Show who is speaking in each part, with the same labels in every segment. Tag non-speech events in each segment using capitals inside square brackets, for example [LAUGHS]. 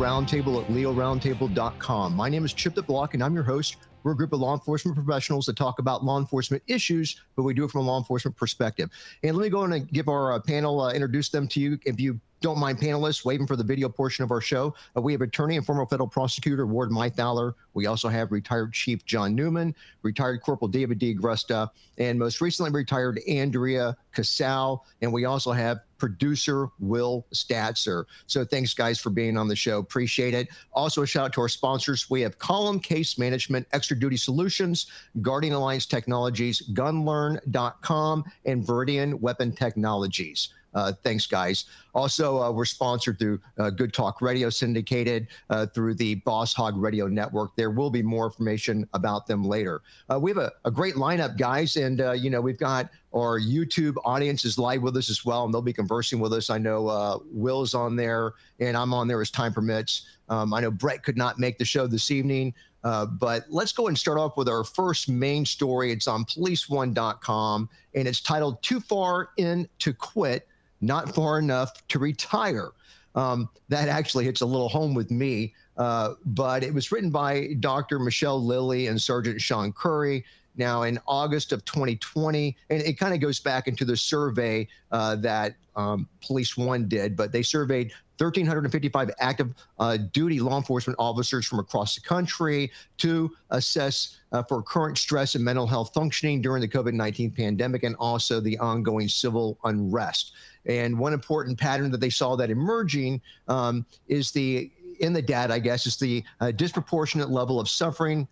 Speaker 1: Roundtable at leoroundtable.com. My name is Chip DeBlock, and I'm your host. We're a group of law enforcement professionals that talk about law enforcement issues, but we do it from a law enforcement perspective. And let me go and give our uh, panel, uh, introduce them to you. If you don't mind panelists waiting for the video portion of our show. Uh, we have attorney and former federal prosecutor Ward Meythaler. We also have retired Chief John Newman, retired Corporal David D. Grusta, and most recently retired Andrea Casal. And we also have producer Will Statzer. So thanks, guys, for being on the show. Appreciate it. Also, a shout out to our sponsors. We have Column Case Management, Extra Duty Solutions, Guardian Alliance Technologies, Gunlearn.com, and Viridian Weapon Technologies. Uh, thanks, guys. Also, uh, we're sponsored through uh, Good Talk Radio, syndicated uh, through the Boss Hog Radio Network. There will be more information about them later. Uh, we have a, a, great lineup, guys, and uh, you know we've got our YouTube audience is live with us as well, and they'll be conversing with us. I know Will's on there, and I'm on there as time permits. Um, I know Brett could not make the show this evening. Uh, but let's go and start off with our first main story. It's on policeone.com and it's titled Too Far In to Quit not far enough to retire. Um, that actually hits a little home with me. Uh, but it was written by Dr. Michelle Lilly and Sergeant Sean Curry. Now, in August of 2020, and it kind of goes back into the survey uh, that um, Police One did, but they surveyed 1,355 active uh, duty law enforcement officers from across the country to assess uh, for current stress and mental health functioning during the COVID 19 pandemic and also the ongoing civil unrest. And one important pattern that they saw that emerging um, is the in the data, I guess, is the uh, disproportionate level of suffering.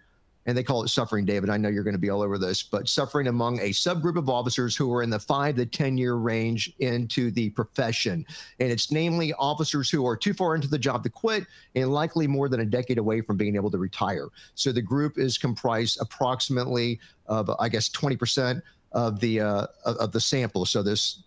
Speaker 1: And they call it suffering, David. I know you're going to be all over this, but suffering among a subgroup of officers who are in the five to 10 year range into the profession. And it's namely officers who are too far into the job to quit and likely more than a decade away from being able to retire. So the group is comprised approximately of, I guess, 20% of the uh, of the sample. So this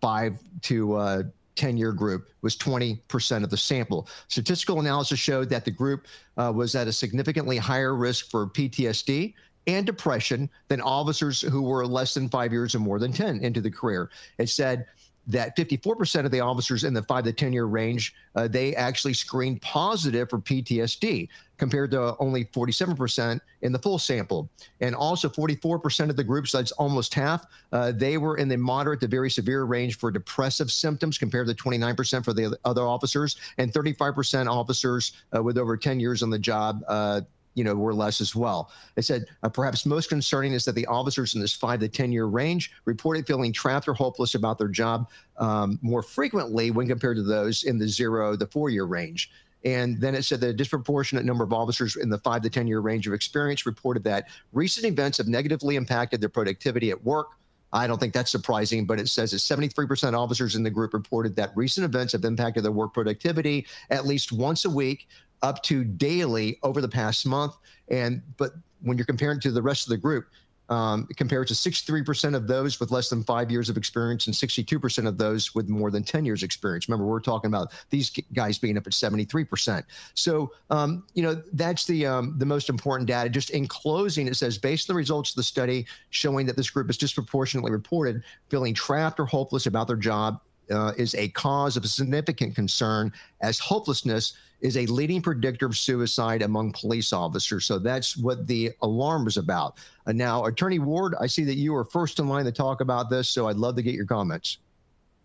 Speaker 1: five to uh, 10 year group was 20% of the sample. Statistical analysis showed that the group uh, was at a significantly higher risk for PTSD and depression than officers who were less than five years or more than 10 into the career. It said that 54% of the officers in the five to 10 year range, uh, they actually screened positive for PTSD compared to only 47% in the full sample. And also 44% of the groups, that's almost half, uh, they were in the moderate to very severe range for depressive symptoms compared to 29% for the other officers and 35% officers uh, with over 10 years on the job uh, you know, were less as well. They said uh, perhaps most concerning is that the officers in this five to 10 year range reported feeling trapped or hopeless about their job um, more frequently when compared to those in the zero, the four year range. And then it said that a disproportionate number of officers in the five to 10 year range of experience reported that recent events have negatively impacted their productivity at work. I don't think that's surprising, but it says that 73% of officers in the group reported that recent events have impacted their work productivity at least once a week, up to daily over the past month. And but when you're comparing to the rest of the group, um, compared to 63% of those with less than five years of experience and 62% of those with more than 10 years experience. Remember, we're talking about these guys being up at 73%. So, um, you know, that's the um, the most important data. Just in closing, it says based on the results of the study showing that this group is disproportionately reported feeling trapped or hopeless about their job uh, is a cause of significant concern as hopelessness is a leading predictor of suicide among police officers. So that's what the alarm is about. Uh, now, Attorney Ward, I see that you are first in line to talk about this, so I'd love to get your comments.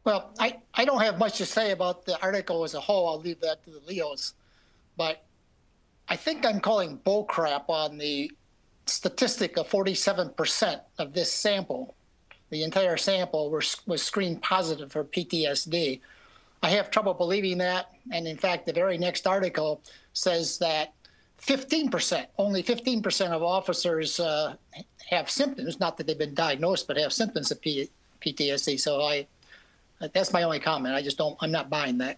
Speaker 2: Well, I, I don't have much to say about the article as a whole. I'll leave that to the Leos. But I think I'm calling bullcrap on the statistic of 47% of this sample, the entire sample, was, was screened positive for PTSD. I have trouble believing that. And in fact, the very next article says that 15%, only 15% of officers uh, have symptoms, not that they've been diagnosed, but have symptoms of P- PTSD. So I, that's my only comment. I just don't, I'm not buying that.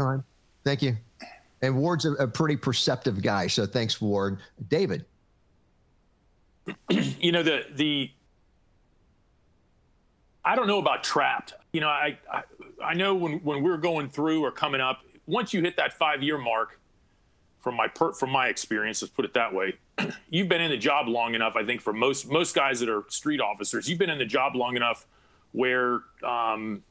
Speaker 1: All right. Thank you. And Ward's a, a pretty perceptive guy. So thanks, Ward. David. [CLEARS THROAT]
Speaker 3: You know, the, the, I don't know about trapped. You know, I, I, I know when, when we're going through or coming up, once you hit that five year mark, from my per, from my experience, let's put it that way, [CLEARS THROAT] you've been in the job long enough. I think for most most guys that are street officers, you've been in the job long enough where um,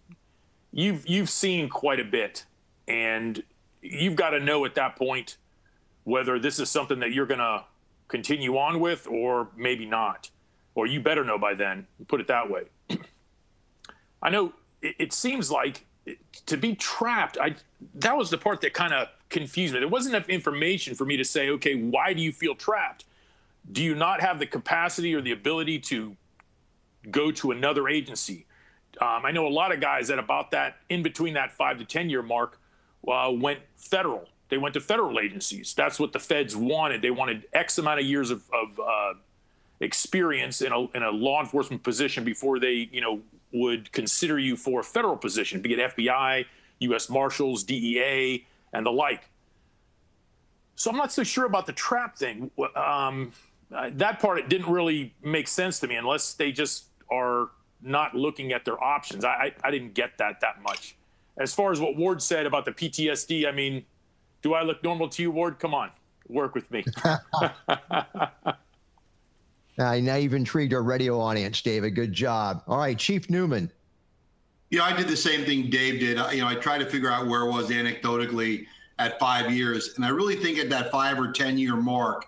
Speaker 3: you've you've seen quite a bit, and you've got to know at that point whether this is something that you're going to continue on with or maybe not. Or you better know by then, put it that way. [CLEARS THROAT] I know it, it seems like to be trapped, I that was the part that kind of confused me. There wasn't enough information for me to say, okay, why do you feel trapped? Do you not have the capacity or the ability to go to another agency? Um, I know a lot of guys at about that in between that five to ten year mark uh, went federal. They went to federal agencies. That's what the feds wanted. They wanted X amount of years of, of uh, experience in a, in a law enforcement position before they, you know, would consider you for a federal position, be it FBI, U.S. Marshals, DEA, and the like. So I'm not so sure about the trap thing. Um, that part it didn't really make sense to me unless they just are not looking at their options. I, I, I didn't get that that much. As far as what Ward said about the PTSD, I mean, do I look normal to you, Ward? Come on, work with me. [LAUGHS]
Speaker 1: Uh, now you've intrigued our radio audience, David. Good job. All right, Chief Newman.
Speaker 4: You know, I did the same thing Dave did. I, you know, I tried to figure out where it was anecdotally at five years, and I really think at that five or ten year mark,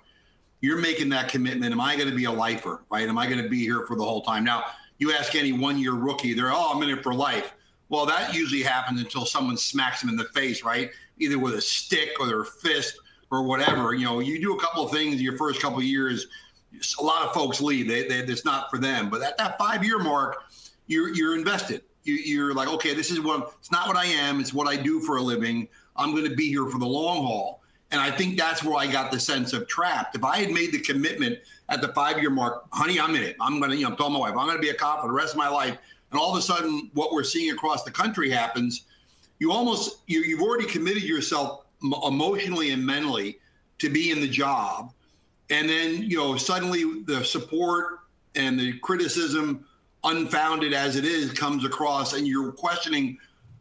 Speaker 4: you're making that commitment. Am I going to be a lifer? Right? Am I going to be here for the whole time? Now, you ask any one year rookie, they're oh, I'm in it for life. Well, that usually happens until someone smacks them in the face, right? Either with a stick or their fist or whatever. You know, you do a couple of things your first couple of years a lot of folks leave. They, they, it's not for them. But at that five year mark, you're you're invested. You, you're like, okay, this is what it's not what I am. It's what I do for a living. I'm going to be here for the long haul. And I think that's where I got the sense of trapped. If I had made the commitment at the five year mark, honey, I'm in it. I'm going to, you know, tell my wife, I'm going to be a cop for the rest of my life. And all of a sudden, what we're seeing across the country happens. You almost, you, you've already committed yourself emotionally and mentally to be in the job and then you know suddenly the support and the criticism unfounded as it is comes across and you're questioning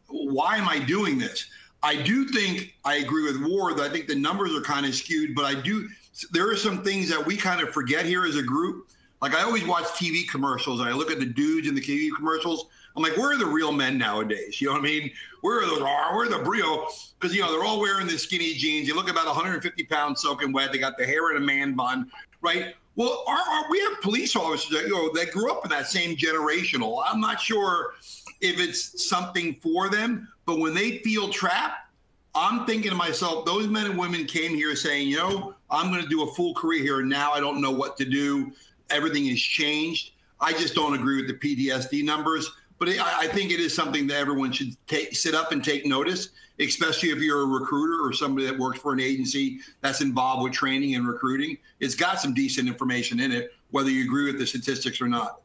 Speaker 4: why am i doing this? I do think i agree with ward i think the numbers are kind of skewed but i do there are some things that we kind of forget here as a group. Like i always watch tv commercials and i look at the dudes in the tv commercials I'm like, where are the real men nowadays? You know what I mean? Where are those? Where are the brio? Because you know they're all wearing the skinny jeans. You look about 150 pounds soaking wet. They got the hair in a man bun, right? Well, our, our, we have police officers that you know that grew up in that same generational. I'm not sure if it's something for them, but when they feel trapped, I'm thinking to myself, those men and women came here saying, you know, I'm going to do a full career here. Now I don't know what to do. Everything has changed. I just don't agree with the PTSD numbers. But it, I think it is something that everyone should take, sit up and take notice, especially if you're a recruiter or somebody that works for an agency that's involved with training and recruiting. It's got some decent information in it, whether you agree with the statistics or not.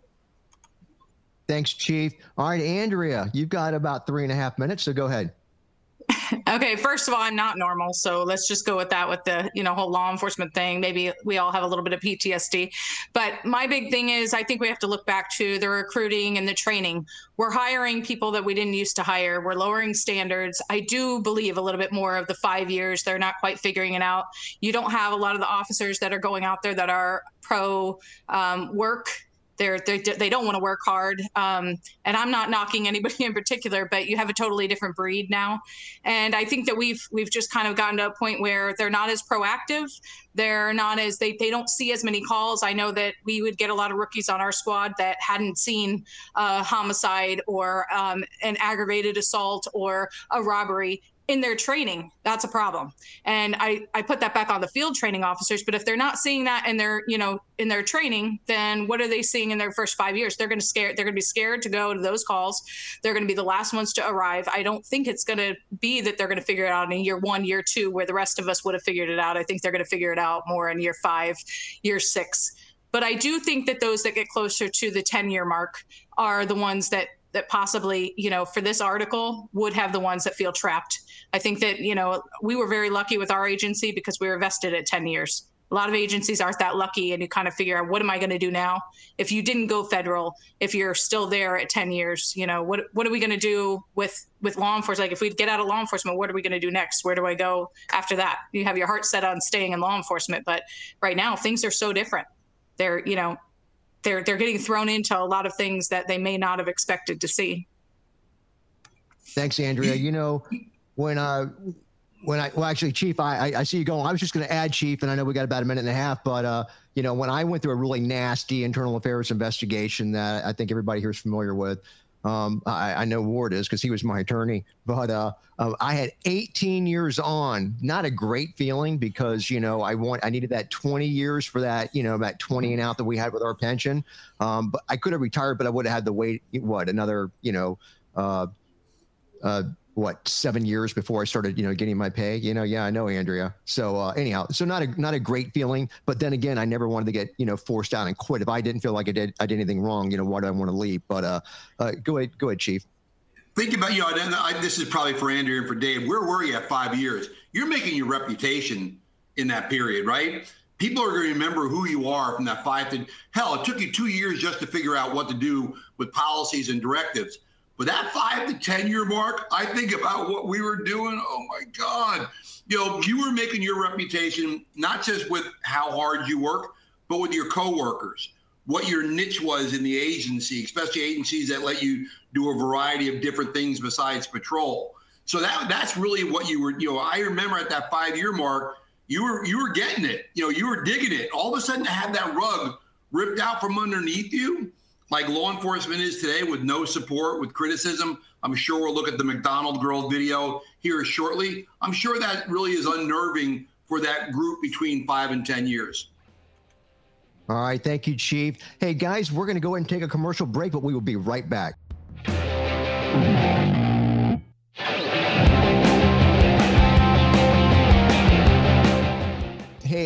Speaker 1: Thanks, Chief. All right, Andrea, you've got about three and a half minutes, so go ahead.
Speaker 5: Okay, first of all, I'm not normal, so let's just go with that with the you know whole law enforcement thing. Maybe we all have a little bit of PTSD, but my big thing is I think we have to look back to the recruiting and the training. We're hiring people that we didn't used to hire. We're lowering standards. I do believe a little bit more of the five years. They're not quite figuring it out. You don't have a lot of the officers that are going out there that are pro um, work they're, they're they don't want to work hard um, and i'm not knocking anybody [LAUGHS] in particular but you have a totally different breed now. And i think that we've we've just kind of gotten to a point where they're not as proactive. They're not as they, they don't see as many calls. I know that we would get a lot of rookies on our squad that hadn't seen a homicide or um, an aggravated assault or a robbery in their training that's a problem. And i i put that back on the field training officers but if they're not seeing that in their you know in their training then what are they seeing in their first five years? They're going to scare they're going to be scared to go to those calls. They're going to be the last ones to arrive. I don't think it's going to be that they're going to figure it out in year one year two where the rest of us would have figured it out. I think they're going to figure it out more in year five year six. But i do think that those that get closer to the 10 year mark are the ones that that possibly, you know, for this article would have the ones that feel trapped. I think that, you know, we were very lucky with our agency because we were vested at 10 years. A lot of agencies aren't that lucky and you kind of figure out what am I going to do now? If you didn't go federal, if you're still there at 10 years, you know, what what are we going to do with with law enforcement? Like if we get out of law enforcement, what are we going to do next? Where do I go after that? You have your heart set on staying in law enforcement, but right now things are so different. They're, you know, they're they're getting thrown into a lot of things that they may not have expected to see.
Speaker 1: Thanks, Andrea. You know, when uh, when I well actually chief I I, see you going I was just going to add chief and I know we got about a minute and a half but uh you know when I went through a really nasty internal affairs investigation that I think everybody here is familiar with um I, I know Ward is because he was my attorney but uh, uh, I had 18 years on. Not a great feeling because you know I want I needed that 20 years for that you know that 20 and out that we had with our pension. Um but I could have retired but I would have had to wait what another you know uh uh what seven years before I started, you know, getting my pay. You know, yeah, I know Andrea. So uh, anyhow, so not a not a great feeling. But then again, I never wanted to get you know forced out and quit. If I didn't feel like I did I did anything wrong, you know, why do I want to leave? But uh, uh, go ahead, go ahead, Chief.
Speaker 4: Think about you know, I, this is probably for Andrea and for Dave. Where were you at five years? You're making your reputation in that period, right? People are going to remember who you are from that five to hell. It took you two years just to figure out what to do with policies and directives but that five to 10 year mark, I think about what we were doing. Oh my God. You know, you were making your reputation not just with how hard you work, but with your coworkers, what your niche was in the agency, especially agencies that let you do a variety of different things besides patrol. So that that's really what you were, you know, I remember at that five year mark, you were you were getting it, you know, you were digging it. All of a sudden to have that rug ripped out from underneath you like law enforcement is today with no support, with criticism. I'm sure we'll look at the McDonald girl video here shortly. I'm sure that really is unnerving for that group between five and 10 years.
Speaker 1: All right. Thank you, Chief. Hey, guys, we're going to go ahead and take a commercial break, but we will be right back.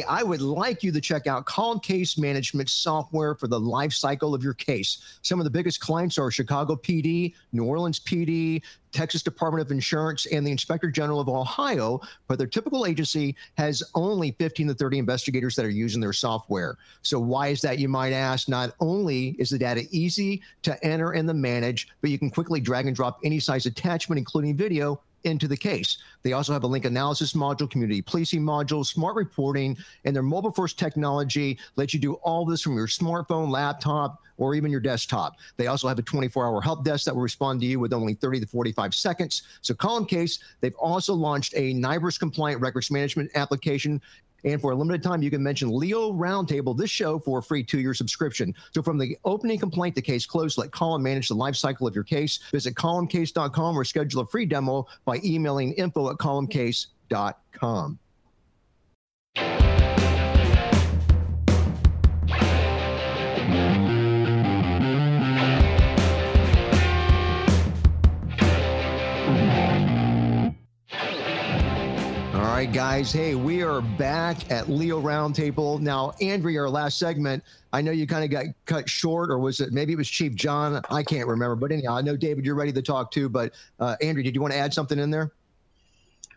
Speaker 1: I would like you to check out Column Case Management software for the life cycle of your case. Some of the biggest clients are Chicago PD, New Orleans PD, Texas Department of Insurance, and the Inspector General of Ohio, but their typical agency has only 15 to 30 investigators that are using their software. So, why is that, you might ask? Not only is the data easy to enter and to manage, but you can quickly drag and drop any size attachment, including video, into the case. They also have a link analysis module, community policing module, smart reporting, and their mobile first technology lets you do all this from your smartphone, laptop, or even your desktop. They also have a 24 hour help desk that will respond to you with only 30 to 45 seconds. So, Column Case. They've also launched a NIBRS compliant records management application and for a limited time, you can mention Leo Roundtable, this show, for a free two year subscription. So from the opening complaint to case close, let Column manage the life cycle of your case. Visit columncase.com or schedule a free demo by emailing info at columncase.com. right, guys. Hey, we are back at Leo Roundtable. Now, Andrea, our last segment, I know you kind of got cut short, or was it maybe it was Chief John? I can't remember. But anyhow, I know, David, you're ready to talk too. But uh, Andrea, did you want to add something in there?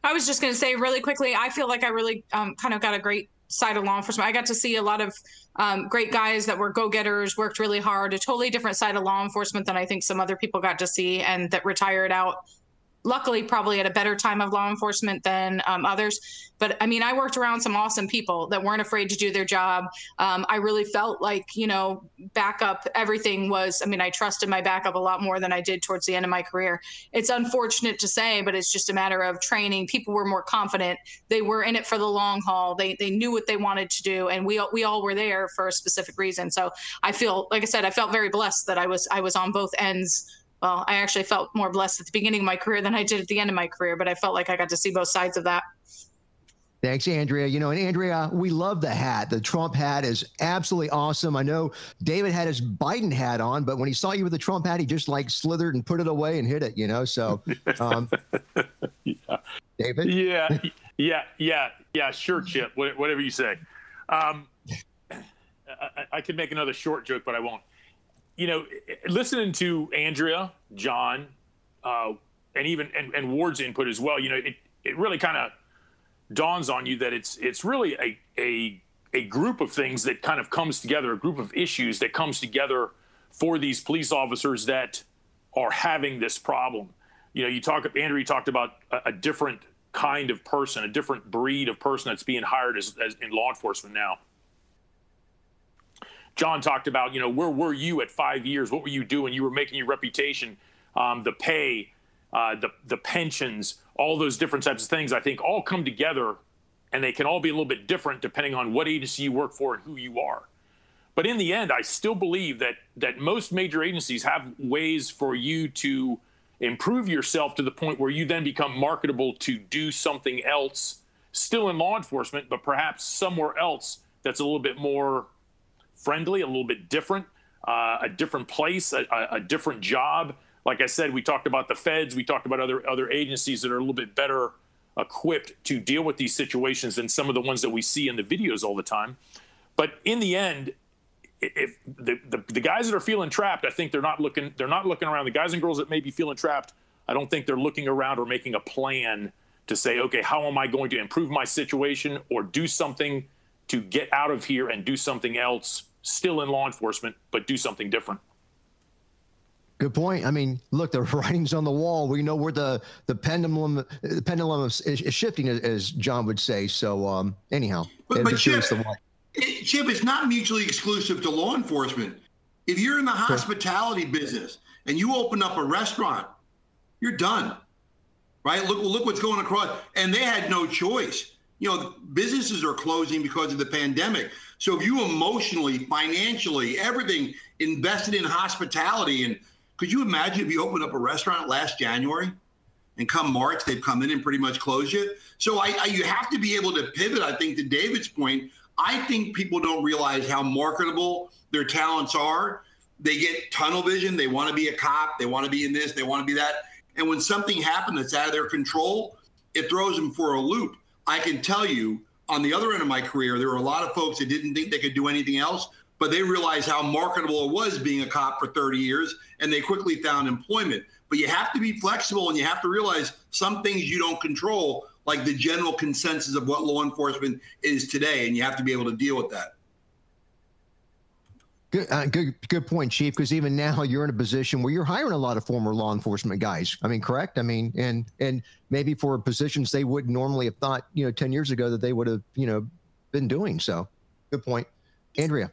Speaker 5: I was just going to say really quickly, I feel like I really um, kind of got a great side of law enforcement. I got to see a lot of um, great guys that were go getters, worked really hard, a totally different side of law enforcement than I think some other people got to see, and that retired out luckily probably at a better time of law enforcement than um, others. But I mean, I worked around some awesome people that weren't afraid to do their job. Um, I really felt like, you know, backup, everything was, I mean, I trusted my backup a lot more than I did towards the end of my career. It's unfortunate to say, but it's just a matter of training. People were more confident. They were in it for the long haul. They, they knew what they wanted to do. And we, we all were there for a specific reason. So I feel, like I said, I felt very blessed that I was, I was on both ends well, I actually felt more blessed at the beginning of my career than I did at the end of my career, but I felt like I got to see both sides of that.
Speaker 1: Thanks, Andrea. You know, and Andrea, we love the hat. The Trump hat is absolutely awesome. I know David had his Biden hat on, but when he saw you with the Trump hat, he just like slithered and put it away and hit it, you know? So, um, [LAUGHS]
Speaker 3: yeah. David? Yeah, [LAUGHS] yeah, yeah, yeah, sure, Chip, whatever you say. Um, I, I could make another short joke, but I won't you know, listening to Andrea, John, uh, and even and, and, Ward's input as well, you know, it it really kind of dawns on you that it's it's really a a a group of things that kind of comes together, a group of issues that comes together for these police officers that are having this problem. You know, you talk Andrea talked about a, a different kind of person, a different breed of person that's being hired as, as in law enforcement now. John talked about, you know, where were you at five years? What were you doing? You were making your reputation, um, the pay, uh, the the pensions, all those different types of things, I think all come together, and they can all be a little bit different depending on what agency you work for and who you are. But in the end, I still believe that that most major agencies have ways for you to improve yourself to the point where you then become marketable to do something else, still in law enforcement, but perhaps somewhere else that's a little bit more friendly, a little bit different, uh, a different place, a, a, different job. Like I said, we talked about the feds, we talked about other other agencies that are a little bit better equipped to deal with these situations than some of the ones that we see in the videos all the time. But in the end, if the, the, the guys that are feeling trapped, I think they're not looking they're not looking around. The guys and girls that may be feeling trapped, I don't think they're looking around or making a plan to say, okay, how am I going to improve my situation or do something to get out of here and do something else, still in law enforcement, but do something different.
Speaker 1: Good point. I mean, look, the [LAUGHS] writing's on the wall. We know where the the pendulum the pendulum is, is shifting, as John would say. So, um, anyhow,
Speaker 4: but, but Chip, it, Chip, it's not mutually exclusive to law enforcement. If you're in the hospitality sure. business and you open up a restaurant, you're done. Right? Look, look what's going across, and they had no choice. You know, businesses are closing because of the pandemic. So if you emotionally, financially, everything invested in hospitality, and could you imagine if you opened up a restaurant last January? and come March, they've come in and pretty much closed you. So I, I, you have to be able to pivot. I think to David's point, I think people don't realize how marketable their talents are. They get tunnel vision. They want to be a cop. They want to be in this. They want to be that. And when something happens that's out of their control, it throws them for a loop. I can tell you on the other end of my career, there were a lot of folks that didn't think they could do anything else, but they realized how marketable it was being a cop for 30 years and they quickly found employment. But you have to be flexible and you have to realize some things you don't control like the general consensus of what law enforcement is today, and you have to be able to deal with that.
Speaker 1: Good, uh, good, good point, Chief. Because even now you're in a position where you're hiring a lot of former law enforcement guys. I mean, correct? I mean, and and maybe for positions they would normally have thought, you know, ten years ago that they would have, you know, been doing. So, good point, Andrea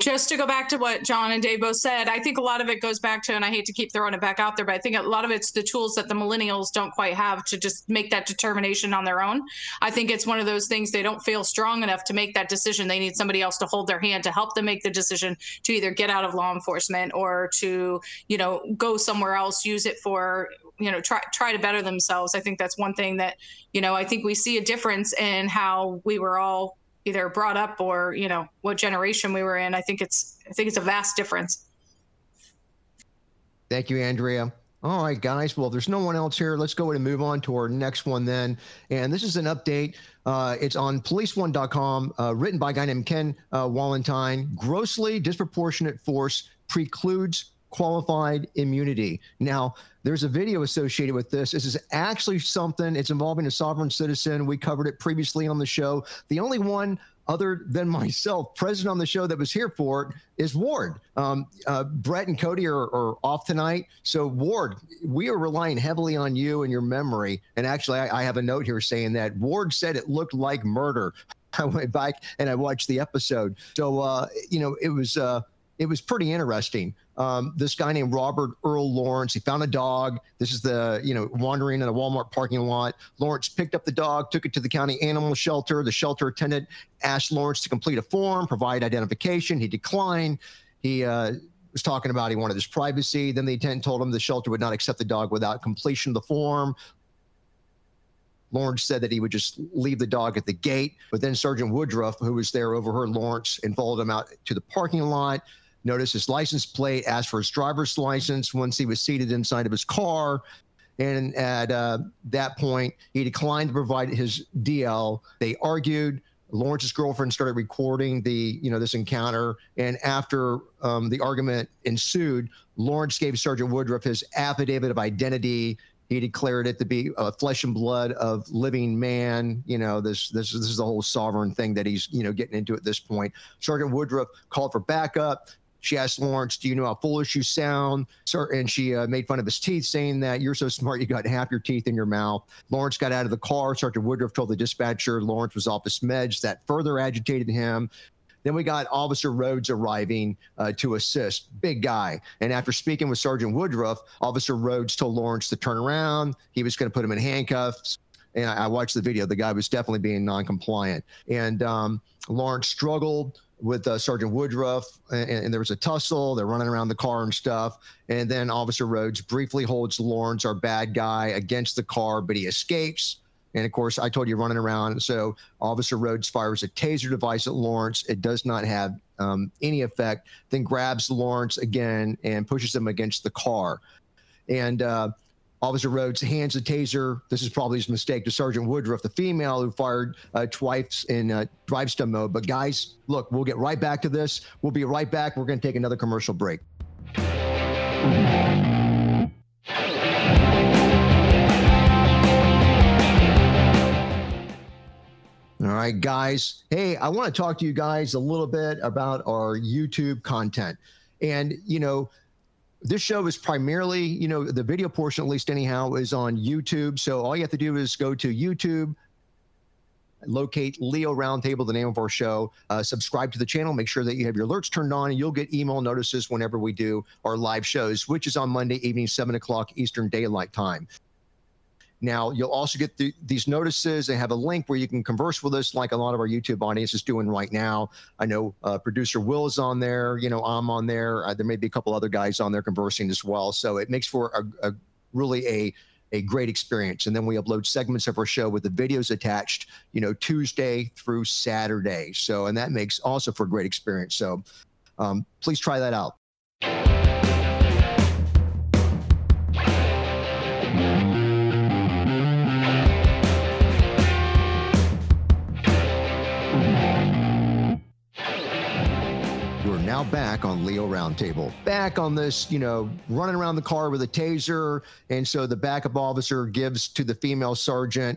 Speaker 5: just to go back to what John and Dave both said, I think a lot of it goes back to, and I hate to keep throwing it back out there, but I think a lot of it's the tools that the millennials don't quite have to just make that determination on their own. I think it's one of those things they don't feel strong enough to make that decision. They need somebody else to hold their hand to help them make the decision to either get out of law enforcement or to, you know, go somewhere else, use it for you know try try to better themselves i think that's one thing that you know i think we see a difference in how we were all either brought up or you know what generation we were in i think it's i think it's a vast difference.
Speaker 1: Thank you andrea. All right guys. Well there's no one else here let's go ahead and move on to our next one then. And this is an update. Uh, it's on policeone.com uh, written by a guy named ken uh, wallentine grossly disproportionate force precludes qualified immunity. Now, there's a video associated with this. This is actually something, it's involving a sovereign citizen. We covered it previously on the show. The only one other than [LAUGHS] myself present on the show that was here for it is Ward. Um, uh, Brett and Cody are, are, off tonight. So, Ward, we are relying heavily on you and your memory. And actually, I, I have a note here saying that Ward said it looked like murder. [LAUGHS] I went back and I watched the episode. So, uh, you know, it was. Uh, it was pretty interesting. Um, this guy named Robert Earl Lawrence, he found a dog. This is the, you know, wandering in a Walmart parking lot. Lawrence picked up the dog, took it to the county animal shelter. The shelter attendant asked Lawrence to complete a form, provide identification. He declined. He uh, was talking about he wanted his privacy. Then the attendant told him the shelter would not accept the dog without completion of the form. Lawrence said that he would just leave the dog at the gate, but then Sergeant Woodruff, who was there, overheard Lawrence and followed him out to the parking lot. Notice his license plate, asked for his driver's license once he was seated inside of his car. And at uh, that point, he declined to provide his DL. They argued. Lawrence's girlfriend started recording the, you know, this encounter. And after um, the argument ensued, Lawrence gave Sergeant Woodruff his affidavit of identity. He declared it to be a flesh and blood of living man. You know, this this this is the whole sovereign thing that he's you know getting into at this point. Sergeant Woodruff called for backup. She asked Lawrence, "Do you know how foolish you sound?" Sir, And she uh, made fun of his teeth, saying that you're so smart you got half your teeth in your mouth. Lawrence got out of the car. Sergeant Woodruff told the dispatcher Lawrence was off his meds. That further agitated him. Then we got Officer Rhodes arriving uh, to assist, big guy. And after speaking with Sergeant Woodruff, Officer Rhodes told Lawrence to turn around. He was going to put him in handcuffs. And I, I, watched the video. The guy was definitely being non-compliant. And um, Lawrence struggled with uh, Sergeant Woodruff, and, and, there was a tussle. They're running around the car and stuff. And then Officer Rhodes briefly holds Lawrence, our bad guy, against the car, but he escapes. And of course, I told you running around. So Officer Rhodes fires a taser device at Lawrence. It does not have um, any effect. Then grabs Lawrence again and pushes him against the car. And uh, Officer Rhodes hands the taser. This is probably his mistake to Sergeant Woodruff, the female who fired uh, twice in uh, drive stun mode. But guys, look, we'll get right back to this. We'll be right back. We're going to take another commercial break. All right, guys. Hey, I want to talk to you guys a little bit about our YouTube content. And, you know, this show is primarily, you know, the video portion, at least anyhow, is on YouTube. So all you have to do is go to YouTube, locate Leo Roundtable, the name of our show, uh, subscribe to the channel, make sure that you have your alerts turned on, and you'll get email notices whenever we do our live shows, which is on Monday evening, 7 o'clock Eastern Daylight Time. Now, you'll also get the, these notices. They have a link where you can converse with us, like a lot of our YouTube audience is doing right now. I know uh, producer Will is on there. You know, I'm on there. Uh, there may be a couple other guys on there conversing as well. So it makes for a, a really a a great experience. And then we upload segments of our show with the videos attached, you know, Tuesday through Saturday. So, and that makes also for a great experience. So, um, please try that out. Now back on Leo Roundtable. Back on this, you know, running around the car with a taser. And so the backup officer gives to the female sergeant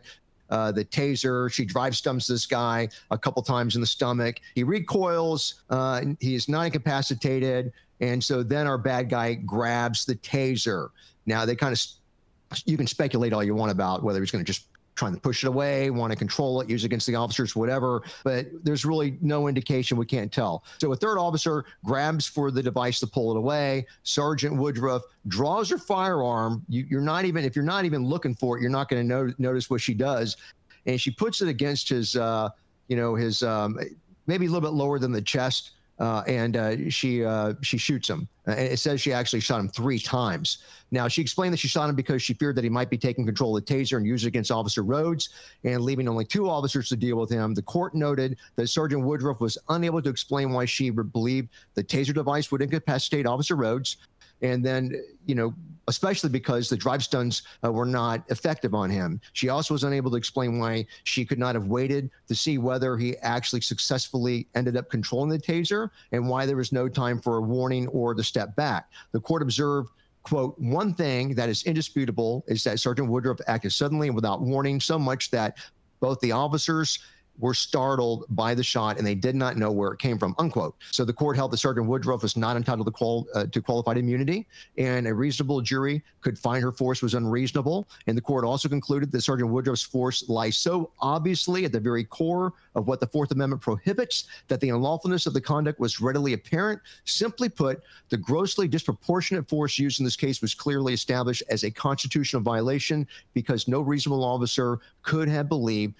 Speaker 1: uh, the taser. She drive stuns this guy a couple times in the stomach. He recoils. Uh, he is not incapacitated. And so then our bad guy grabs the taser. Now they kind of, you can speculate all you want about whether he's going to just trying to push it away, want to control it, use it against the officers, whatever. But there's really no indication. We can't tell. So a third officer grabs for the device to pull it away. Sergeant Woodruff draws her firearm. You, are not even, if you're not even looking for it, you're not going to no- notice what she does. And she puts it against his, uh, you know, his um, maybe a little bit lower than the chest uh, and uh, she uh, she shoots him. And it says she actually shot him three times. Now she explained that she shot him because she feared that he might be taking control of the taser and use it against Officer Rhodes, and leaving only two officers to deal with him. The court noted that Sergeant Woodruff was unable to explain why she believed the taser device would incapacitate Officer Rhodes, and then you know especially because the drive stuns uh, were not effective on him. She also was unable to explain why she could not have waited to see whether he actually successfully ended up controlling the taser and why there was no time for a warning or to step back. The court observed quote, one thing that is indisputable is that Sergeant Woodruff acted suddenly and without warning so much that both the officers were startled by the shot and they did not know where it came from, unquote. So the court held that Sergeant Woodruff was not entitled to, qual- uh, to qualified immunity, and a reasonable jury could find her force was unreasonable. And the court also concluded that Sergeant Woodruff's force lies so obviously at the very core of what the Fourth Amendment prohibits that the unlawfulness of the conduct was readily apparent. Simply put, the grossly disproportionate force used in this case was clearly established as a constitutional violation because no reasonable officer could have believed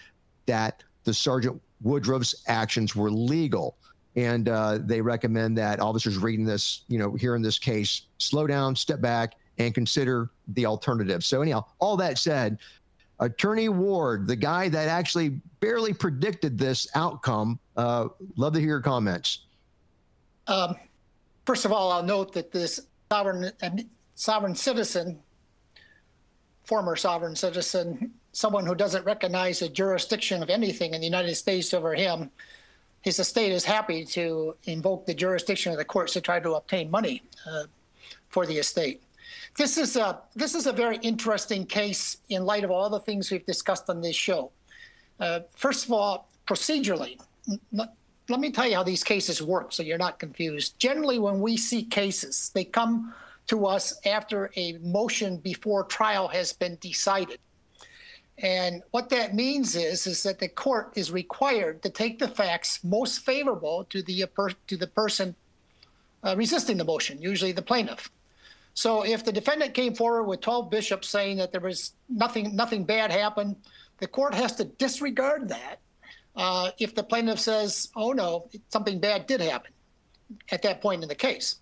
Speaker 1: that the Sergeant Woodruff's actions were legal. And uh, they recommend that officers reading this, you know, here in this case, slow down, step back, and consider the alternative. So, anyhow, all that said, Attorney Ward, the guy that actually barely predicted this outcome, uh, love to hear your comments.
Speaker 2: Um, first of all, I'll note that this sovereign sovereign citizen, former sovereign citizen, someone who doesn't recognize the jurisdiction of anything in the United States over him, his estate is happy to invoke the jurisdiction of the courts to try to obtain money uh, for the estate. This is a this is a very interesting case in light of all the things we've discussed on this show. Uh, first of all, procedurally, let me tell you how these cases work, so you're not confused. Generally, when we see cases, they come to us after a motion before trial has been decided. And what that means is, is that the court is required to take the facts most favorable to the, uh, to the person uh, resisting the motion, usually the plaintiff. So if the defendant came forward with 12 bishops saying that there was nothing, nothing bad happened, the court has to disregard that uh, if the plaintiff says, oh no, something bad did happen at that point in the case.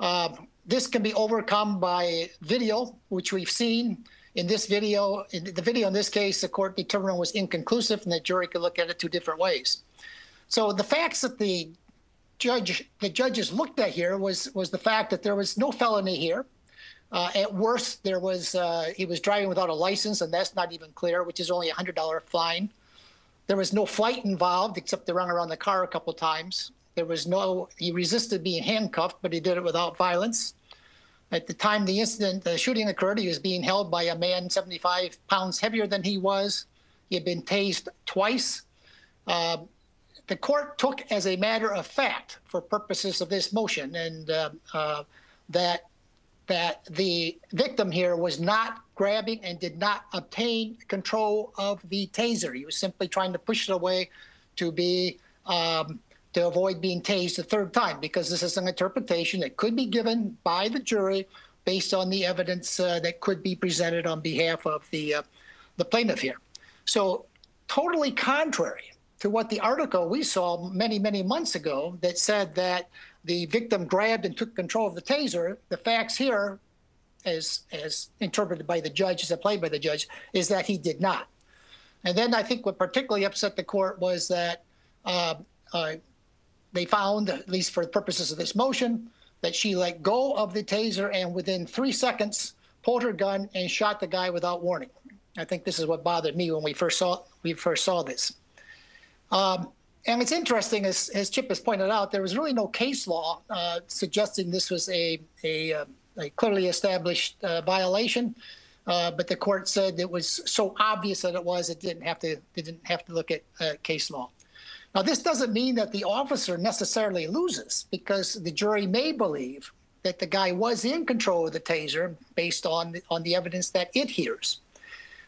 Speaker 2: Uh, this can be overcome by video, which we've seen in this video. In the video in this case, the court determined was inconclusive, and the jury could look at it two different ways. So the facts that the judge, the judges looked at here was was the fact that there was no felony here. Uh, at worst, there was uh, he was driving without a license, and that's not even clear, which is only a hundred dollar fine. There was no flight involved, except they run around the car a couple times. There was no, he resisted being handcuffed, but he did it without violence. At the time the incident, the shooting occurred, he was being held by a man 75 pounds heavier than he was. He had been tased twice. Uh, the court took as a matter of fact, for purposes of this motion, and uh, uh, that that the victim here was not grabbing and did not obtain control of the taser. He was simply trying to push it away to be um, to avoid being tased a third time because this is an interpretation that could be given by the jury based on the evidence uh, that could be presented on behalf of the uh, the plaintiff here. So totally contrary to what the article we saw many many months ago that said that the victim grabbed and took control of the taser. The facts here, as as interpreted by the judge, as applied by the judge, is that he did not. And then I think what particularly upset the court was that uh, uh, they found, at least for the purposes of this motion, that she let go of the taser and within three seconds pulled her gun and shot the guy without warning. I think this is what bothered me when we first saw we first saw this. Um, and it's interesting, as, as Chip has pointed out, there was really no case law uh, suggesting this was a, a, uh, a clearly established uh, violation. Uh, but the court said it was so obvious that it was, it didn't have to, didn't have to look at uh, case law. Now, this doesn't mean that the officer necessarily loses, because the jury may believe that the guy was in control of the taser based on the, on the evidence that it hears.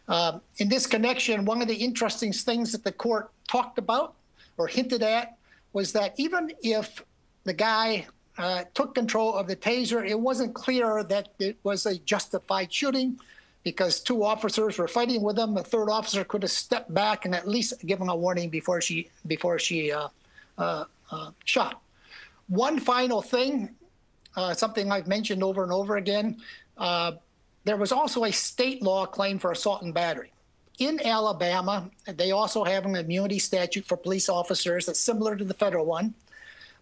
Speaker 2: Um, in this connection, one of the interesting things that the court talked about or hinted at was that even if the guy uh, took control of the taser, it wasn't clear that it was a justified shooting because two officers were fighting with him. A third officer could have stepped back and at least given a warning before she before she uh, uh, uh shot. One final thing, uh, something I've mentioned over and over again. Uh, there was also a state law claim for assault and battery. In Alabama, they also have an immunity statute for police officers that's similar to the federal one.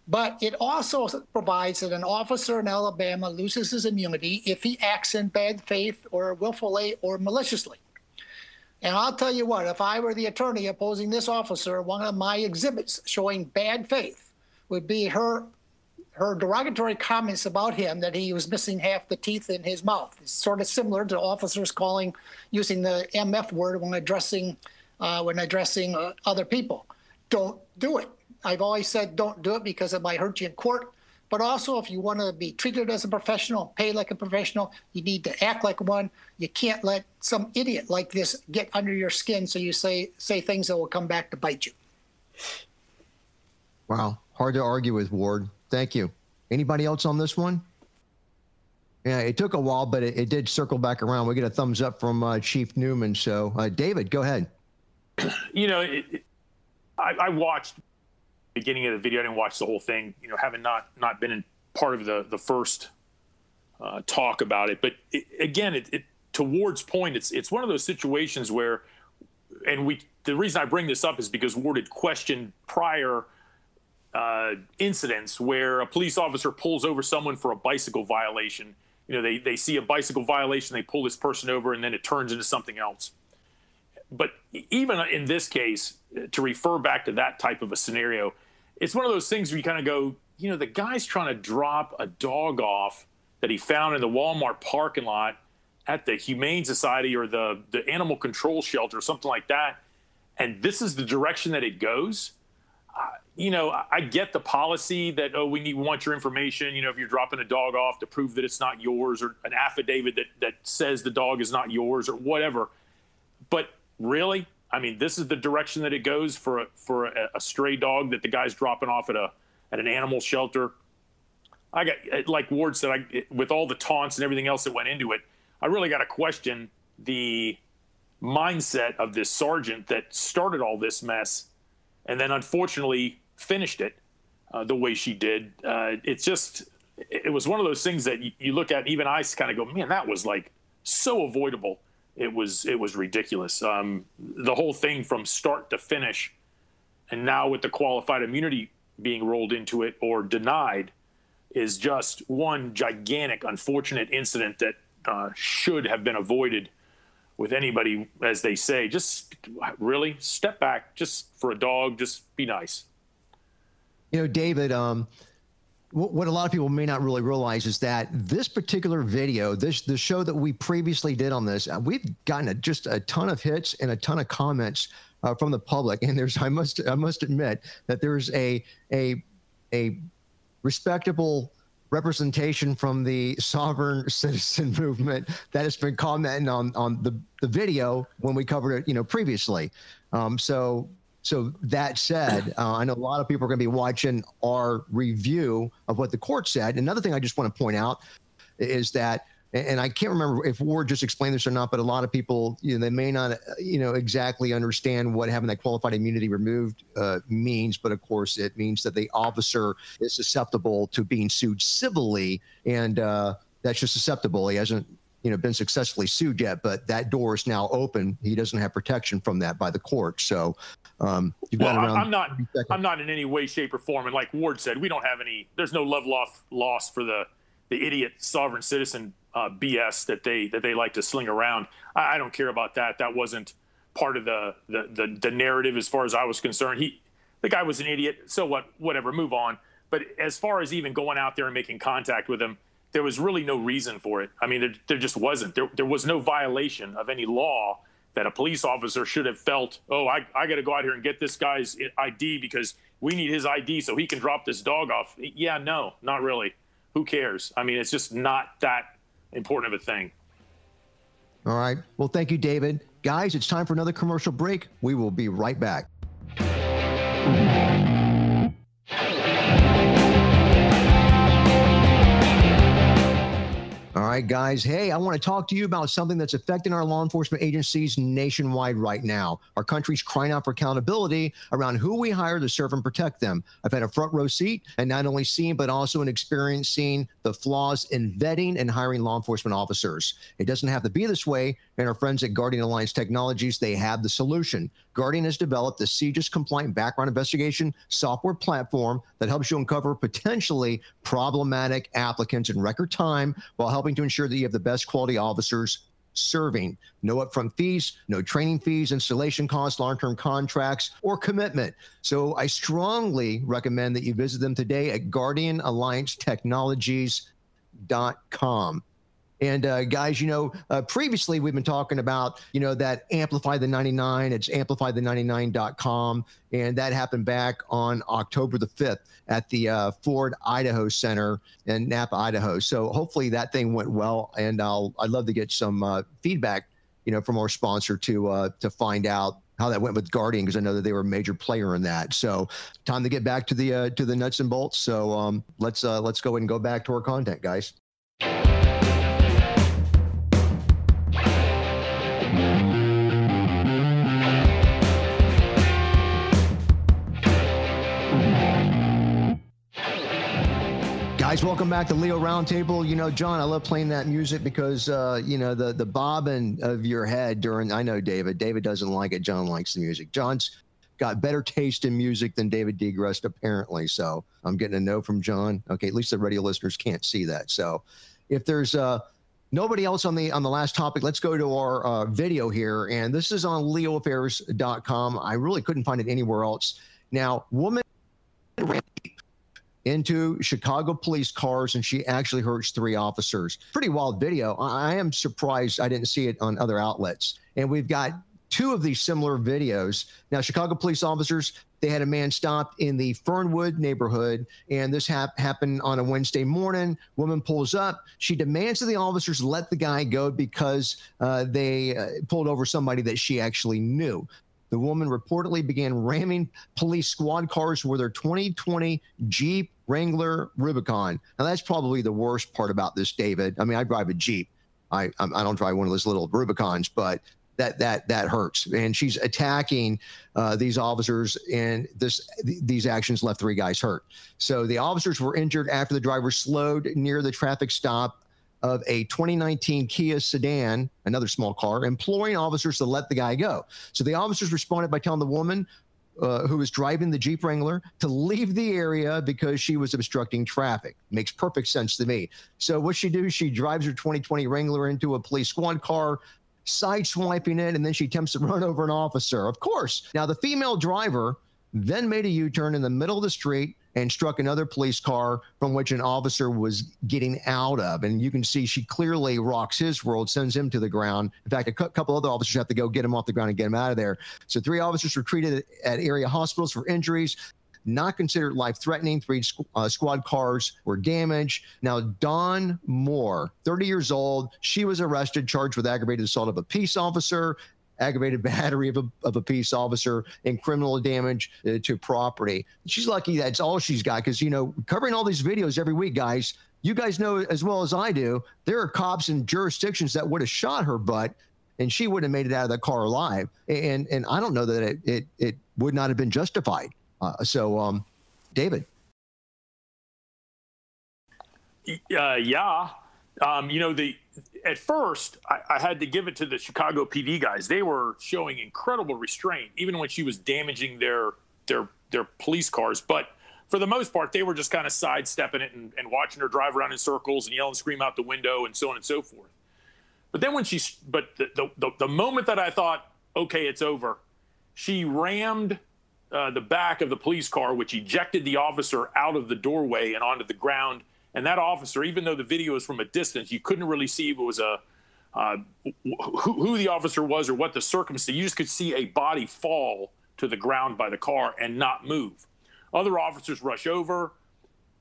Speaker 2: But it also provides that an officer in Alabama loses his immunity if he acts in bad faith or willfully or maliciously. And I'll tell you what, if I were the attorney opposing this officer, one of my exhibits showing bad faith would be her her derogatory comments about him that he was missing half the teeth in his mouth. It's sort of similar to officers calling using the MF word when addressing uh, when addressing uh, other people. Don't do it. I've always said don't do it because it might hurt you in court. But also, if you want to be treated as a professional, pay like a professional, you need to act like one. You can't let some idiot like this get under your skin so you say say things that will come back to bite you.
Speaker 1: Wow, hard to argue with Ward. Thank you. Anybody else on this one? Yeah, it took a while, but it, it did circle back around. We get a thumbs up from uh, Chief Newman. So, uh, David, go ahead. [CLEARS THROAT]
Speaker 3: You know, it, it, I, I watched beginning of the video. I didn't watch the whole thing. You know, having not not been in part of the the first uh, talk about it. But it, again, it, it to Ward's point, it's it's one of those situations where, and we the reason I bring this up is because Ward had questioned prior uh, incidents where a police officer pulls over someone for a bicycle violation. You know, they they see a bicycle violation, they pull this person over, and then it turns into something else. But even in this case, to refer back to that type of a scenario, it's one of those things where you kind of go, you know, the guy's trying to drop a dog off that he found in the Walmart parking lot at the Humane Society or the the animal control shelter or something like that, and this is the direction that it goes. Uh, you know, I get the policy that oh, we need want your information. You know, if you're dropping a dog off to prove that it's not yours, or an affidavit that that says the dog is not yours, or whatever. But really? I mean, this is the direction that it goes for a, for a, a stray dog that the guy's dropping off at a at an animal shelter. I got like Ward said, I, with all the taunts and everything else that went into it, I really got to question the mindset of this sergeant that started all this mess, and then unfortunately finished it uh, the way she did. Uh, it's just it was one of those things that you, you look at, even I kind of go, man, that was like so avoidable. It was it was ridiculous. Um, the whole thing from start to finish, and now with the qualified immunity being rolled into it or denied, is just one gigantic, unfortunate incident that uh, should have been avoided with anybody, as they say. Just really step back, just for a dog, just be nice.
Speaker 1: You know, David. Um, what a lot of people may not really realize is that this particular video, this the show that we previously did on this, uh, we've gotten a, just a ton of hits and a ton of comments uh, from the public. And there's, [LAUGHS] I must, I must admit that there's a a a respectable representation from the sovereign [LAUGHS] citizen movement that has been commenting on on the the video when we covered it, you know, previously. Um, so so that said, [CLEARS THROAT] uh, I know a lot of people are going to be watching our review of what the court said. Another thing I just want to point out is that, and I can't remember if Ward just explained this or not, but a lot of people, you know, they may not, you know, exactly understand what having that qualified immunity removed uh, means. But of course, it means that the officer is susceptible to being sued civilly, and uh, that's just susceptible. He hasn't you know been successfully sued yet, but that door is now open. He doesn't have protection from that by the court. So um,
Speaker 3: you've well, got I'm not I'm not in any way, shape, or form. And like Ward said, we don't have any. There's no love loss loss for the the idiot sovereign citizen uh, BS that they that they like to sling around. I, I, don't care about that. That wasn't part of the, the the the narrative as far as I was concerned. He the guy was an idiot. So what? Whatever. Move on. But as far as even going out there and making contact with him, there was really no reason for it. I mean, there, there just wasn't. There, there was no violation of any law that a police officer should have felt, oh, I, I got to go out here and get this guy's ID because we need his ID so he can drop this dog off. Yeah, no, not really. Who cares? I mean, it's just not that important of a thing.
Speaker 1: All right. Well, thank you, David. Guys, it's time for another commercial break. We will be right back. Right, guys. Hey, I want to talk to you about something that's affecting our law enforcement agencies nationwide right now. Our country's crying out for accountability around who we hire to serve and protect them. I've had a front row seat and not only seen, but also an experience seeing the flaws in vetting and hiring law enforcement officers. It doesn't have to be this way. And our friends at Guardian Alliance Technologies, they have the solution. Guardian has developed the CJIS compliant background investigation software platform that helps you uncover potentially problematic applicants in record time while helping to ensure that you have the best quality officers serving. No upfront fees, no training fees, installation costs, long term contracts, or commitment. So I strongly recommend that you visit them today at guardianalliancetechnologies.com. And uh, guys, you know, uh, previously we've been talking about, you know, that Amplify the 99. It's amplifythe99.com. And that happened back on October the 5th at the uh, Ford Idaho Center in Nampa, Idaho. So hopefully that thing went well. And I'll, I'd love to get some uh, feedback, you know, from our sponsor to, uh, to find out how that went with Guardian because I know that they were a major player in that. So time to get back to the uh, to the nuts and bolts. So um, let's uh, let's go ahead and go back to our content, guys. Guys, welcome back to Leo Roundtable. You know, John, I love playing that music because uh, you know the the bobbing of your head during. I know David. David doesn't like it. John likes the music. John's got better taste in music than David Degrest, apparently. So I'm getting a no from John. Okay, at least the radio listeners can't see that. So if there's uh, nobody else on the on the last topic, let's go to our uh, video here, and this is on LeoAffairs.com. I really couldn't find it anywhere else. Now, woman into Chicago police cars and she actually hurts three officers. Pretty wild video. I am surprised I didn't see it on other outlets. And we've got two of these similar videos. Now, Chicago police officers, they had a man stopped in the Fernwood neighborhood, and this hap- happened on a Wednesday morning. Woman pulls up. She demands that the officers let the guy go because uh, they uh, pulled over somebody that she actually knew. The woman reportedly began ramming police squad cars with her 2020 Jeep Wrangler Rubicon. Now, that's probably the worst part about this, David. I mean, I drive a Jeep. I, I don't drive one of those little Rubicons, but that that that hurts. And she's attacking uh, these officers, and this th- these actions left three guys hurt. So the officers were injured after the driver slowed near the traffic stop of a 2019 Kia sedan, another small car, imploring officers to let the guy go. So the officers responded by telling the woman uh, who was driving the Jeep Wrangler to leave the area because she was obstructing traffic. Makes perfect sense to me. So what she do? She drives her 2020 Wrangler into a police squad car, sideswiping it, and then she attempts to run over an officer. Of course. Now the female driver then made a U-turn in the middle of the street and struck another police car from which an officer was getting out of. And you can see she clearly rocks his world, sends him to the ground. In fact, a couple other officers have to go get him off the ground and get him out of there. So three officers were treated at area hospitals for injuries. Not considered life threatening. Three uh, squad cars were damaged. Now, Dawn Moore, 30 years old, she was arrested, charged with aggravated assault of a peace officer, aggravated [LAUGHS] battery of a, of a peace officer and criminal damage uh, to property. She's lucky that's all she's got because, you know, covering all these videos every week, guys, you guys know as well as I do, there are cops in jurisdictions that would have shot her butt and she wouldn't have made it out of the car alive. And and I don't know that it it, it would not have been justified. Uh, so, um, David.
Speaker 3: Uh, yeah. Um, you know, the at first, I, I, had to give it to the Chicago PD guys. They were showing incredible restraint, even when she was damaging their their their police cars. But for the most part, they were just kind of sidestepping it and, and watching her drive around in circles and yell and scream out the window and so on and so forth. But then when she, but the the, the, the moment that I thought, okay, it's over, she rammed uh, the back of the police car, which ejected the officer out of the doorway and onto the ground and that officer, even though the video was from a distance, you couldn't really see if it was a uh, who, who, the officer was or what the circumstance. You just could see a body fall to the ground by the car and not move. Other officers rush over,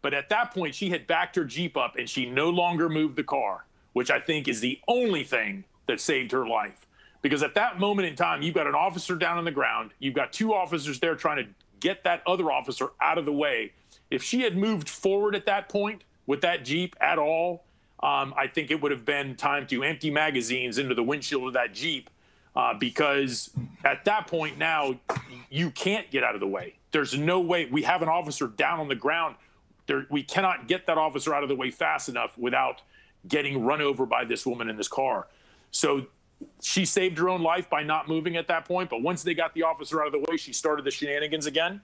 Speaker 3: but at that point, she had backed her Jeep up and she no longer moved the car, which I think is the only thing that saved her life. Because at that moment in time, you've got an officer down on the ground, you've got two officers there trying to get that other officer out of the way. If she had moved forward at that point, with that Jeep at all, um, I think it would have been time to empty magazines into the windshield of that Jeep uh, because at that point now you can't get out of the way. There's no way. We have an officer down on the ground. There, we cannot get that officer out of the way fast enough without getting run over by this woman in this car. So she saved her own life by not moving at that point. But once they got the officer out of the way, she started the shenanigans again.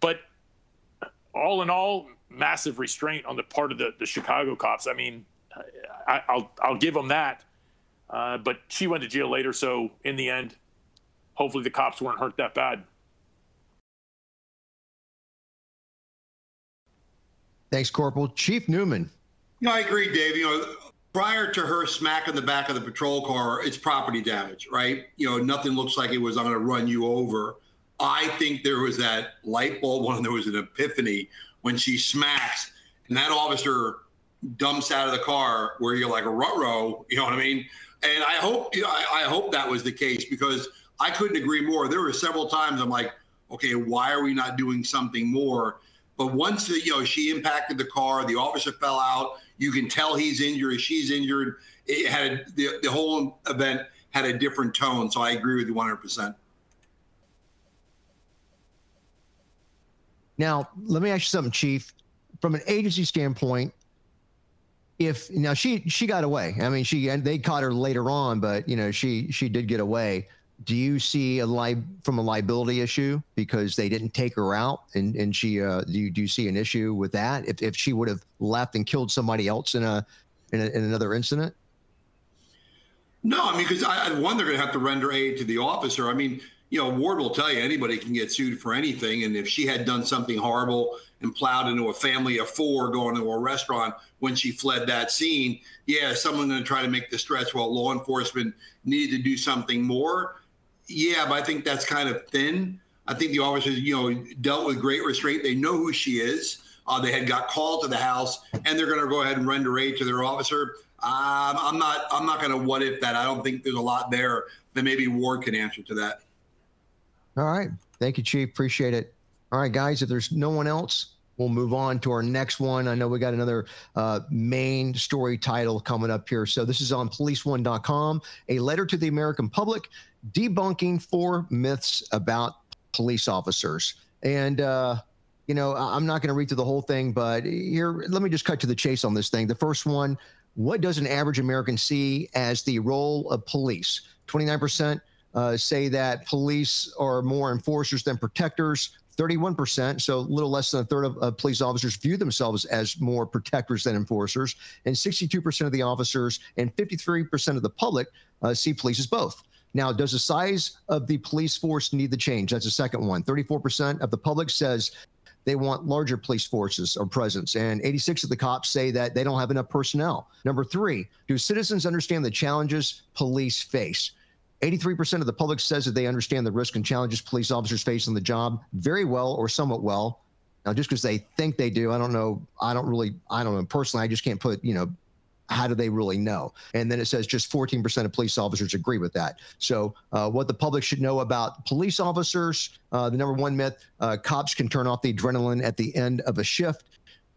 Speaker 3: But all in all, massive restraint on the part of the, the Chicago cops. I mean, I, will I'll give them that. Uh, but she went to jail later, so in the end, hopefully the cops weren't hurt that bad.
Speaker 1: Thanks, Corporal. Chief Newman.
Speaker 4: No, I agree, Dave. You know, prior to her smacking the back of the patrol car, it's property damage, right? You know, nothing looks like it was, I'm going to run you over. I think there was that light bulb when there was an epiphany when she smacks and that officer dumps out of the car where you're like row, you know what I mean? And I hope, you know, I, I hope that was the case because I couldn't agree more. There were several times I'm like, okay, why are we not doing something more? But once the, you know she impacted the car, the officer fell out. You can tell he's injured, she's injured. It had the the whole event had a different tone. So I agree with you 100. percent
Speaker 1: Now, let me ask you something, Chief. From an agency standpoint, if now she she got away. I mean, she and they caught her later on, but you know she she did get away. Do you see a li- from a liability issue because they didn't take her out, and and she uh, do you do you see an issue with that if if she would have left and killed somebody else in a in, a, in another incident?
Speaker 4: No, I mean because one they're going to have to render aid to the officer. I mean you know, Ward will tell you anybody can get sued for anything. And if she had done something horrible and plowed into a family of four going to a restaurant when she fled that scene, yeah, someone's going to try to make the stretch. Well, law enforcement needed to do something more. Yeah, but I think that's kind of thin. I think the officers, you know, dealt with great restraint. They know who she is. Uh, they had got called to the house, and they're going to go ahead and render aid to their officer. Um, I'm not. I'm not going to what if that. I don't think there's a lot there that maybe Ward can answer to that.
Speaker 1: All right. Thank you, Chief. Appreciate it. All right, guys. If there's no one else, we'll move on to our next one. I know we got another uh, main story title coming up here. So this is on policeone.com. A letter to the American public debunking four myths about police officers. And uh, you know, I'm not going to read through the whole thing, but here, let me just cut to the chase on this thing. The first one what does an average American see as the role of police? 29% uh, say that police are more enforcers than protectors. 31%, so a little less than a third of, police officers view themselves as more protectors than enforcers. And 62% of the officers and 53% of the public uh, see police as both. Now, does the size of the police force need to change? That's the second one. 34% of the public says they want larger police forces or presence. And 86 of the cops say that they don't have enough personnel. Number three, do citizens understand the challenges police face? 83% of the public says that they understand the risk and challenges police officers face on the job very well or somewhat well. Now, just because they think they do, I don't know. I don't really, I don't know personally. I just can't put, you know, how do they really know? And then it says just 14% of police officers agree with that. So, uh, what the public should know about police officers uh, the number one myth uh, cops can turn off the adrenaline at the end of a shift.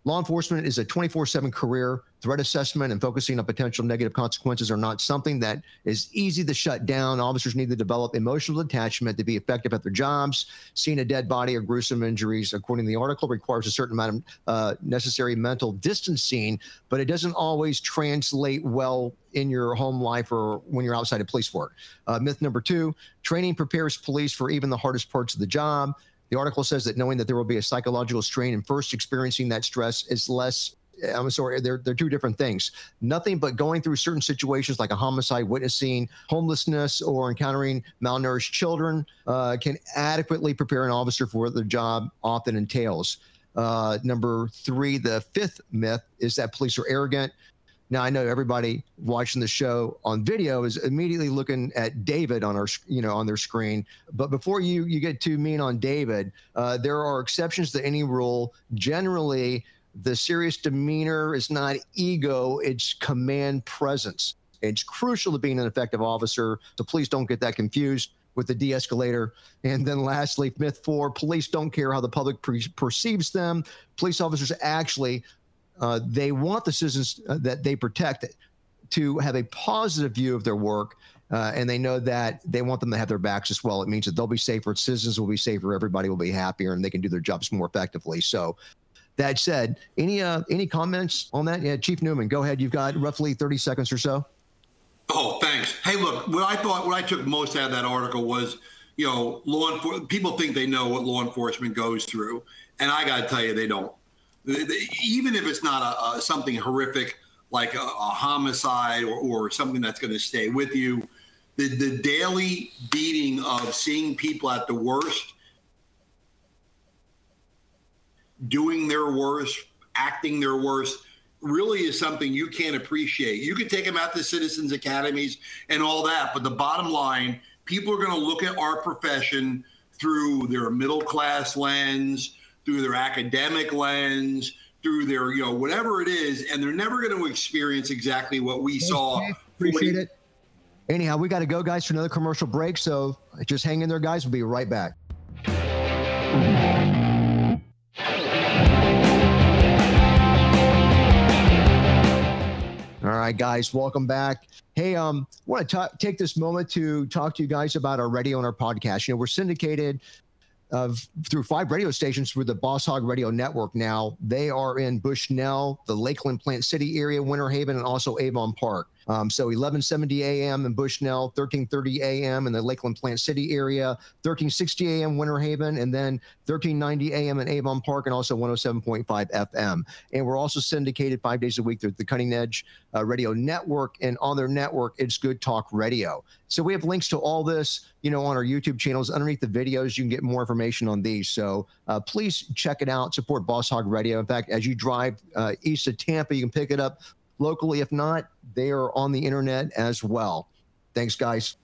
Speaker 1: Law enforcement is a 24 7 career. Threat assessment and focusing on potential negative consequences are not something that is easy to shut down. Officers need to develop emotional detachment to be effective at their jobs. Seeing a dead body or gruesome injuries, according to the article, requires a certain amount of uh, necessary mental distancing, but it doesn't always translate well in your home life or when you're outside of police work. Uh, myth number two training prepares police for even the hardest parts of the job. The article says that knowing that there will be a psychological strain and first experiencing that stress is less I'm sorry, they're, they're two different things. Nothing but going through certain situations like a homicide, witnessing homelessness, or encountering malnourished children uh, can adequately prepare an officer for what the job often entails. Uh, number three, the fifth myth is that police are arrogant. Now I know everybody watching the show on video is immediately looking at David on our, you know, on their screen. But before you you get too mean on David, uh, there are exceptions to any rule. Generally, the serious demeanor is not ego; it's command presence. It's crucial to being an effective officer. So please don't get that confused with the de-escalator. And then lastly, myth four: police don't care how the public pre- perceives them. Police officers actually uh, they want the citizens uh, that they protect to have a positive view of their work. Uh, and they know that they want them to have their backs as well. It means that they'll be safer, citizens will be safer, everybody will be happier, and they can do their jobs more effectively. So, that said, any uh, any comments on that? Yeah, Chief Newman, go ahead. You've got roughly 30 seconds or so.
Speaker 4: Oh, thanks. Hey, look, what I thought, what I took most out of that article was, you know, law enforcement. People think they know what law enforcement goes through, and I got to tell you, they don't even if it's not a, a something horrific like a, a homicide or, or, something that's going to stay with you, the, the daily beating of seeing people at the worst, doing their worst, acting their worst, really is something you can't appreciate. You could take them out to citizens academies and all that, but the bottom line, people are going to look at our profession through their middle class lens through their academic lens, through their, you know, whatever it is, and they're never going to experience exactly what we Thanks, saw.
Speaker 1: Appreciate it. Anyhow, we got to go, guys, for another commercial break. So just hang in there, guys. We'll be right back. All right, guys, welcome back. Hey, um, I want to take this moment to talk to you guys about our radio and our podcast. You know, we're syndicated of through five radio stations through the Boss Hog Radio Network. Now they are in Bushnell, the Lakeland, Plant City area, Winter Haven, and also Avon Park. Um, so 1170 a.m. in Bushnell, 1330 a.m. in the Lakeland Plant City area, 1360 a.m. Winter Haven, and then 1390 a.m. in Avon Park, and also 107.5 FM. And we're also syndicated five days a week through the Cutting Edge uh, Radio Network, and on their network, it's Good Talk Radio. So we have links to all this, you know, on our YouTube channels. Underneath the videos, you can get more information on these. So uh, please check it out. Support Boss Hog Radio. In fact, as you drive uh, east of Tampa, you can pick it up locally. If not, they are on the internet as well. Thanks, guys.